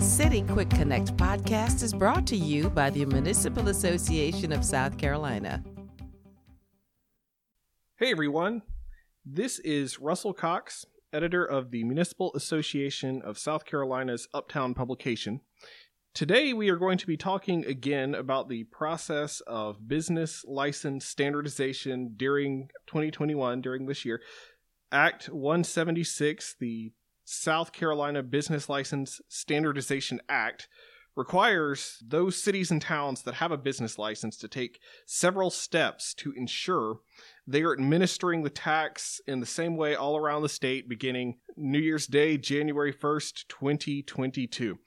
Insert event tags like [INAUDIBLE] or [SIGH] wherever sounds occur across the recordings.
The City Quick Connect podcast is brought to you by the Municipal Association of South Carolina. Hey everyone, this is Russell Cox, editor of the Municipal Association of South Carolina's Uptown publication. Today we are going to be talking again about the process of business license standardization during 2021, during this year. Act 176, the South Carolina Business License Standardization Act requires those cities and towns that have a business license to take several steps to ensure they are administering the tax in the same way all around the state beginning New Year's Day, January 1st, 2022.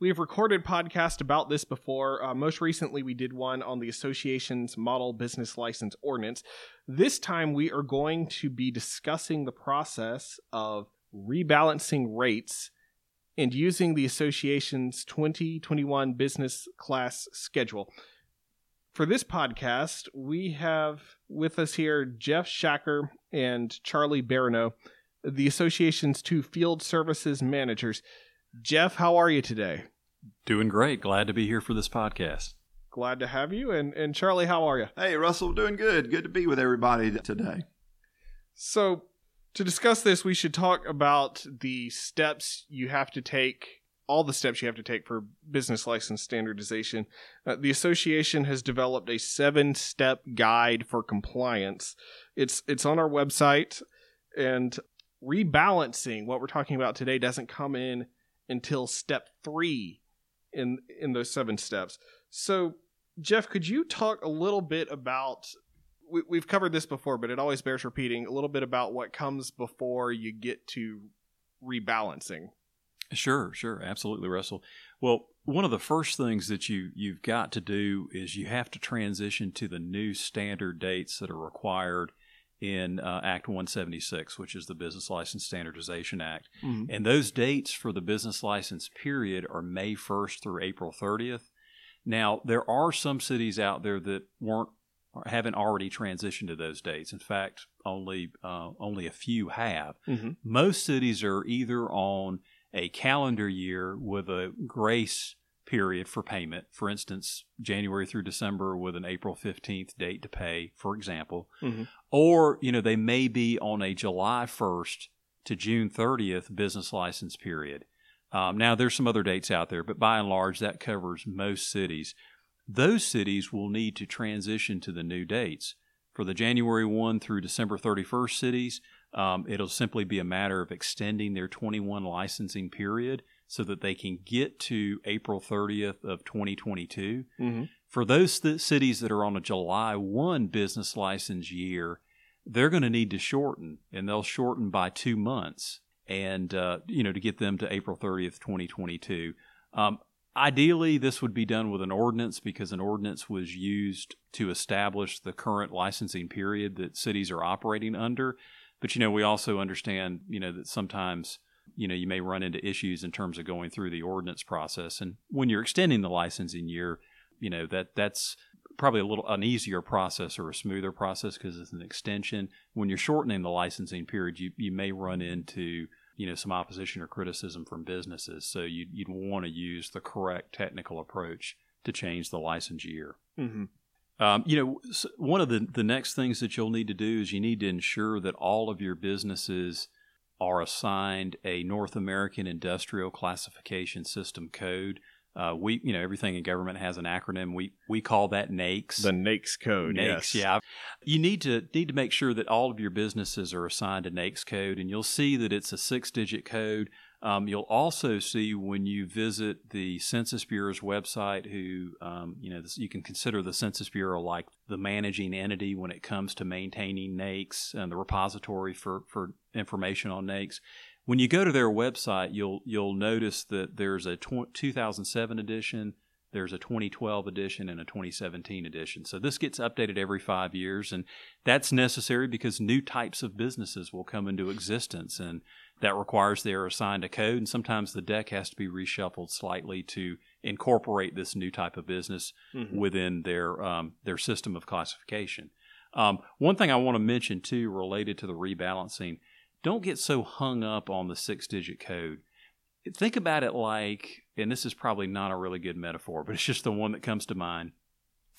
We have recorded podcasts about this before. Uh, most recently, we did one on the association's model business license ordinance. This time, we are going to be discussing the process of rebalancing rates and using the association's 2021 business class schedule. For this podcast, we have with us here Jeff Shacker and Charlie Barrineau, the association's two field services managers. Jeff, how are you today? Doing great. Glad to be here for this podcast. Glad to have you. And and Charlie, how are you? Hey, Russell, doing good. Good to be with everybody today. So, to discuss this, we should talk about the steps you have to take, all the steps you have to take for business license standardization. Uh, the association has developed a seven-step guide for compliance. It's it's on our website, and rebalancing what we're talking about today doesn't come in until step three in in those seven steps. So, Jeff, could you talk a little bit about we, we've covered this before, but it always bears repeating a little bit about what comes before you get to rebalancing. Sure, sure, absolutely, Russell. Well, one of the first things that you you've got to do is you have to transition to the new standard dates that are required in uh, Act 176, which is the Business License Standardization Act. Mm-hmm. And those dates for the business license period are May 1st through April 30th. Now, there are some cities out there that weren't haven't already transitioned to those dates. In fact, only uh, only a few have. Mm-hmm. Most cities are either on a calendar year with a grace period for payment. For instance, January through December with an April 15th date to pay, for example. Mm-hmm. Or, you know, they may be on a July 1st to June 30th business license period. Um, now, there's some other dates out there, but by and large, that covers most cities those cities will need to transition to the new dates. For the January 1 through December 31st cities, um, it'll simply be a matter of extending their 21 licensing period so that they can get to April 30th of 2022. Mm-hmm. For those th- cities that are on a July 1 business license year, they're going to need to shorten, and they'll shorten by two months, and uh, you know to get them to April 30th, 2022. Um, Ideally, this would be done with an ordinance because an ordinance was used to establish the current licensing period that cities are operating under. But you know, we also understand, you know, that sometimes, you know, you may run into issues in terms of going through the ordinance process. And when you're extending the licensing year, you know, that that's probably a little an easier process or a smoother process because it's an extension. When you're shortening the licensing period, you, you may run into you know some opposition or criticism from businesses. So you'd, you'd want to use the correct technical approach to change the license year. Mm-hmm. Um, you know, one of the the next things that you'll need to do is you need to ensure that all of your businesses are assigned a North American Industrial Classification System code. Uh, we, you know, everything in government has an acronym. We we call that NAICS. The NAICS code. NAICS, yes. yeah. You need to need to make sure that all of your businesses are assigned a NAICS code, and you'll see that it's a six-digit code. Um, you'll also see when you visit the Census Bureau's website, who um, you know this, you can consider the Census Bureau like the managing entity when it comes to maintaining NAICS and the repository for for information on NAICS when you go to their website, you'll you'll notice that there's a tw- 2007 edition, there's a 2012 edition, and a 2017 edition. So this gets updated every five years, and that's necessary because new types of businesses will come into existence, and that requires they're assigned a code, and sometimes the deck has to be reshuffled slightly to incorporate this new type of business mm-hmm. within their um, their system of classification. Um, one thing I want to mention too, related to the rebalancing don't get so hung up on the six digit code. think about it like, and this is probably not a really good metaphor, but it's just the one that comes to mind.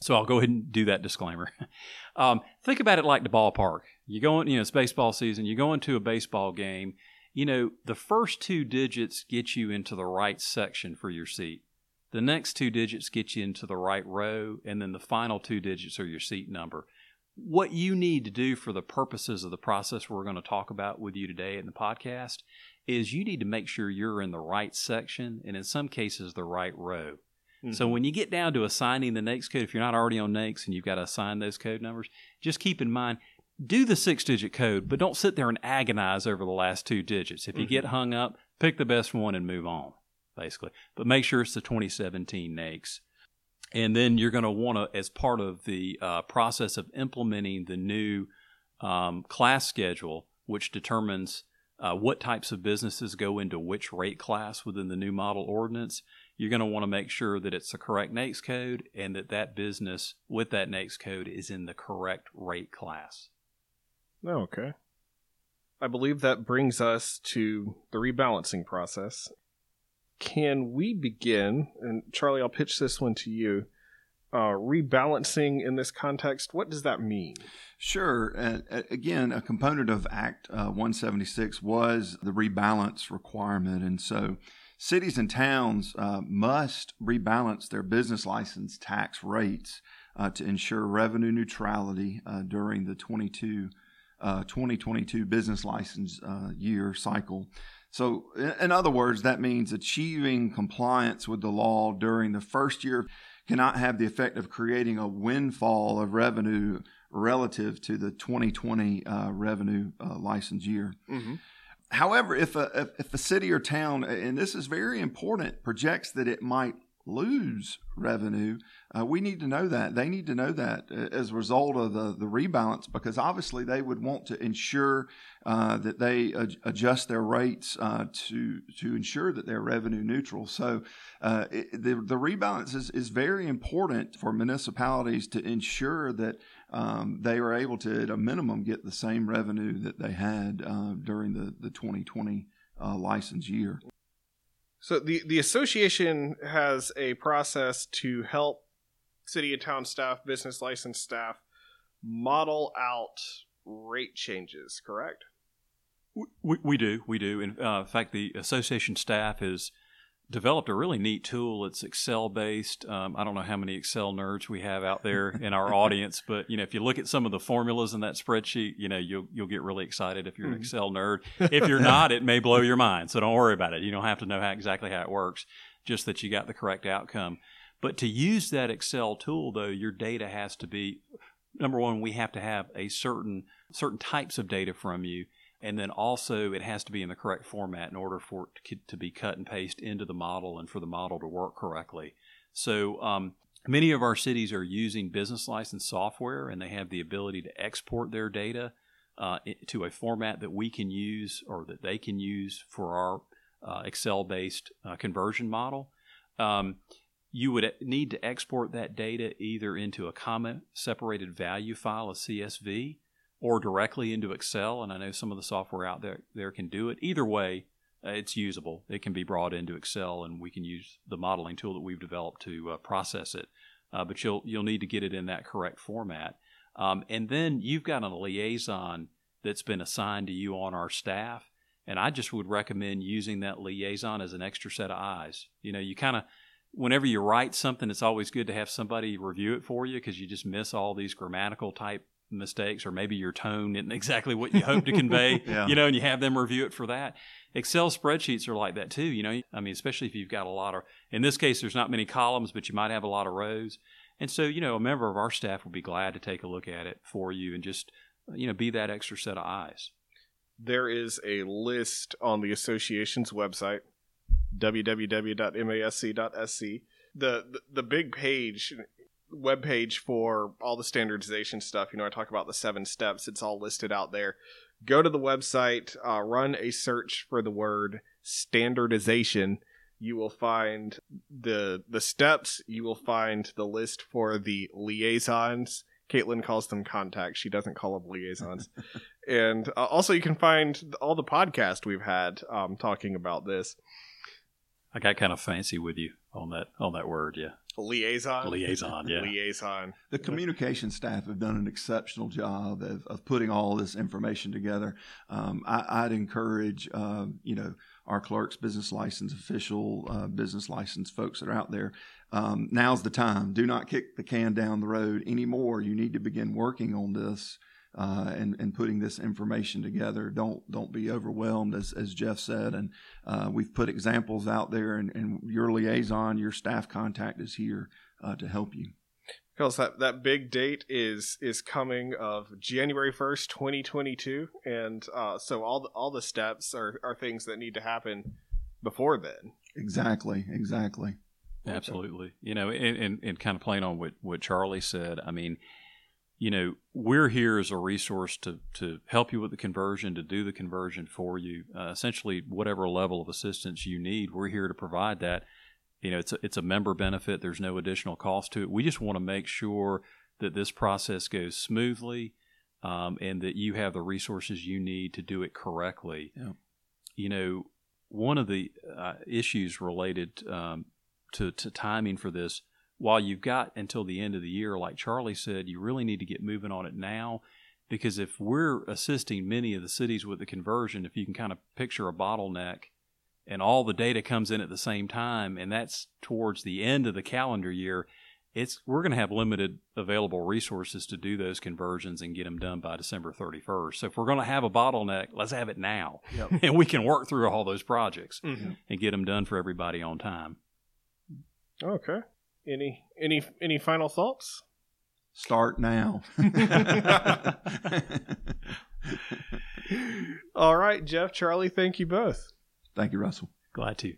So I'll go ahead and do that disclaimer. [LAUGHS] um, think about it like the ballpark. You go in, you know, it's baseball season. You go into a baseball game. You know, the first two digits get you into the right section for your seat. The next two digits get you into the right row, and then the final two digits are your seat number. What you need to do for the purposes of the process we're going to talk about with you today in the podcast is you need to make sure you're in the right section and in some cases the right row. Mm-hmm. So when you get down to assigning the NAICS code, if you're not already on NAICS and you've got to assign those code numbers, just keep in mind do the six digit code, but don't sit there and agonize over the last two digits. If you mm-hmm. get hung up, pick the best one and move on, basically. But make sure it's the 2017 NAICS. And then you're going to want to, as part of the uh, process of implementing the new um, class schedule, which determines uh, what types of businesses go into which rate class within the new model ordinance, you're going to want to make sure that it's the correct NAICS code and that that business with that NAICS code is in the correct rate class. Oh, okay. I believe that brings us to the rebalancing process. Can we begin, and Charlie, I'll pitch this one to you. Uh, rebalancing in this context, what does that mean? Sure. Uh, again, a component of Act uh, 176 was the rebalance requirement. And so cities and towns uh, must rebalance their business license tax rates uh, to ensure revenue neutrality uh, during the 22 uh, 2022 business license uh, year cycle. So, in other words, that means achieving compliance with the law during the first year cannot have the effect of creating a windfall of revenue relative to the 2020 uh, revenue uh, license year. Mm-hmm. However, if a, if, if a city or town, and this is very important, projects that it might lose revenue, uh, we need to know that. They need to know that uh, as a result of the, the rebalance because obviously they would want to ensure uh, that they ad- adjust their rates uh, to to ensure that they're revenue neutral. So uh, it, the, the rebalance is, is very important for municipalities to ensure that um, they are able to, at a minimum, get the same revenue that they had uh, during the, the 2020 license year. So the the association has a process to help city and town staff, business license staff model out rate changes, correct? We, we do, we do. In, uh, in fact, the association staff is developed a really neat tool. It's Excel based. Um, I don't know how many Excel nerds we have out there [LAUGHS] in our audience, but you know, if you look at some of the formulas in that spreadsheet, you know, you'll you'll get really excited if you're an mm-hmm. Excel nerd. [LAUGHS] If you're not, it may blow your mind. So don't worry about it. You don't have to know how exactly how it works. Just that you got the correct outcome. But to use that Excel tool, though, your data has to be number one. We have to have a certain certain types of data from you and then also it has to be in the correct format in order for it to be cut and paste into the model and for the model to work correctly. So um, many of our cities are using business license software, and they have the ability to export their data uh, to a format that we can use or that they can use for our uh, Excel-based uh, conversion model. Um, you would need to export that data either into a comma separated value file, a CSV, or directly into Excel. And I know some of the software out there, there can do it. Either way, uh, it's usable. It can be brought into Excel, and we can use the modeling tool that we've developed to uh, process it. Uh, but you'll you'll need to get it in that correct format. Um, and then you've got a liaison that's been assigned to you on our staff. And I just would recommend using that liaison as an extra set of eyes. You know, you kind of, whenever you write something, it's always good to have somebody review it for you because you just miss all these grammatical type mistakes or maybe your tone isn't exactly what you hope to convey [LAUGHS] yeah. you know and you have them review it for that. Excel spreadsheets are like that too you know i mean especially if you've got a lot of in this case there's not many columns but you might have a lot of rows. And so you know a member of our staff will be glad to take a look at it for you and just you know be that extra set of eyes. There is a list on the association's website www.masc.sc the, the the big page web page for all the standardization stuff. You know, I talk about the seven steps. It's all listed out there. Go to the website, uh, run a search for the word standardization. You will find the the steps. You will find the list for the liaisons. Caitlin calls them contacts. She doesn't call them liaisons. [LAUGHS] and uh, also, you can find all the podcast we've had um, talking about this. I got kind of fancy with you on that on that word, yeah. Liaison. Liaison, yeah. [LAUGHS] Liaison. The communication staff have done an exceptional job of, of putting all this information together. Um, I, would encourage, uh, you know, our clerks, business license official, uh, business license folks that are out there. Um, now's the time. Do not kick the can down the road anymore. You need to begin working on this uh, and and putting this information together. Don't don't be overwhelmed, as as Jeff said. And uh, we've put examples out there, and, and your liaison, your staff contact is here uh, to help you. Because that, that big date is is coming of January first, twenty twenty two, and uh, so all the, all the steps are, are things that need to happen before then. Exactly, exactly. Absolutely. You know, and, and, and kind of playing on what, what Charlie said, I mean, you know, we're here as a resource to, to help you with the conversion, to do the conversion for you. Uh, essentially, whatever level of assistance you need, we're here to provide that. You know, it's a, it's a member benefit. There's no additional cost to it. We just want to make sure that this process goes smoothly um, and that you have the resources you need to do it correctly. Yeah. You know, one of the uh, issues related um, to, to timing for this while you've got until the end of the year, like Charlie said, you really need to get moving on it now. Because if we're assisting many of the cities with the conversion, if you can kind of picture a bottleneck and all the data comes in at the same time, and that's towards the end of the calendar year, it's we're going to have limited available resources to do those conversions and get them done by December 31st. So if we're going to have a bottleneck, let's have it now, yep. [LAUGHS] and we can work through all those projects mm-hmm. and get them done for everybody on time. Okay. Any any any final thoughts? Start now. [LAUGHS] [LAUGHS] All right, Jeff, Charlie, thank you both. Thank you, Russell. Glad to.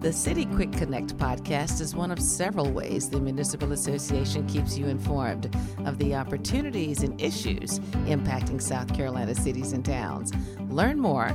The City Quick Connect podcast is one of several ways the Municipal Association keeps you informed of the opportunities and issues impacting South Carolina cities and towns. Learn more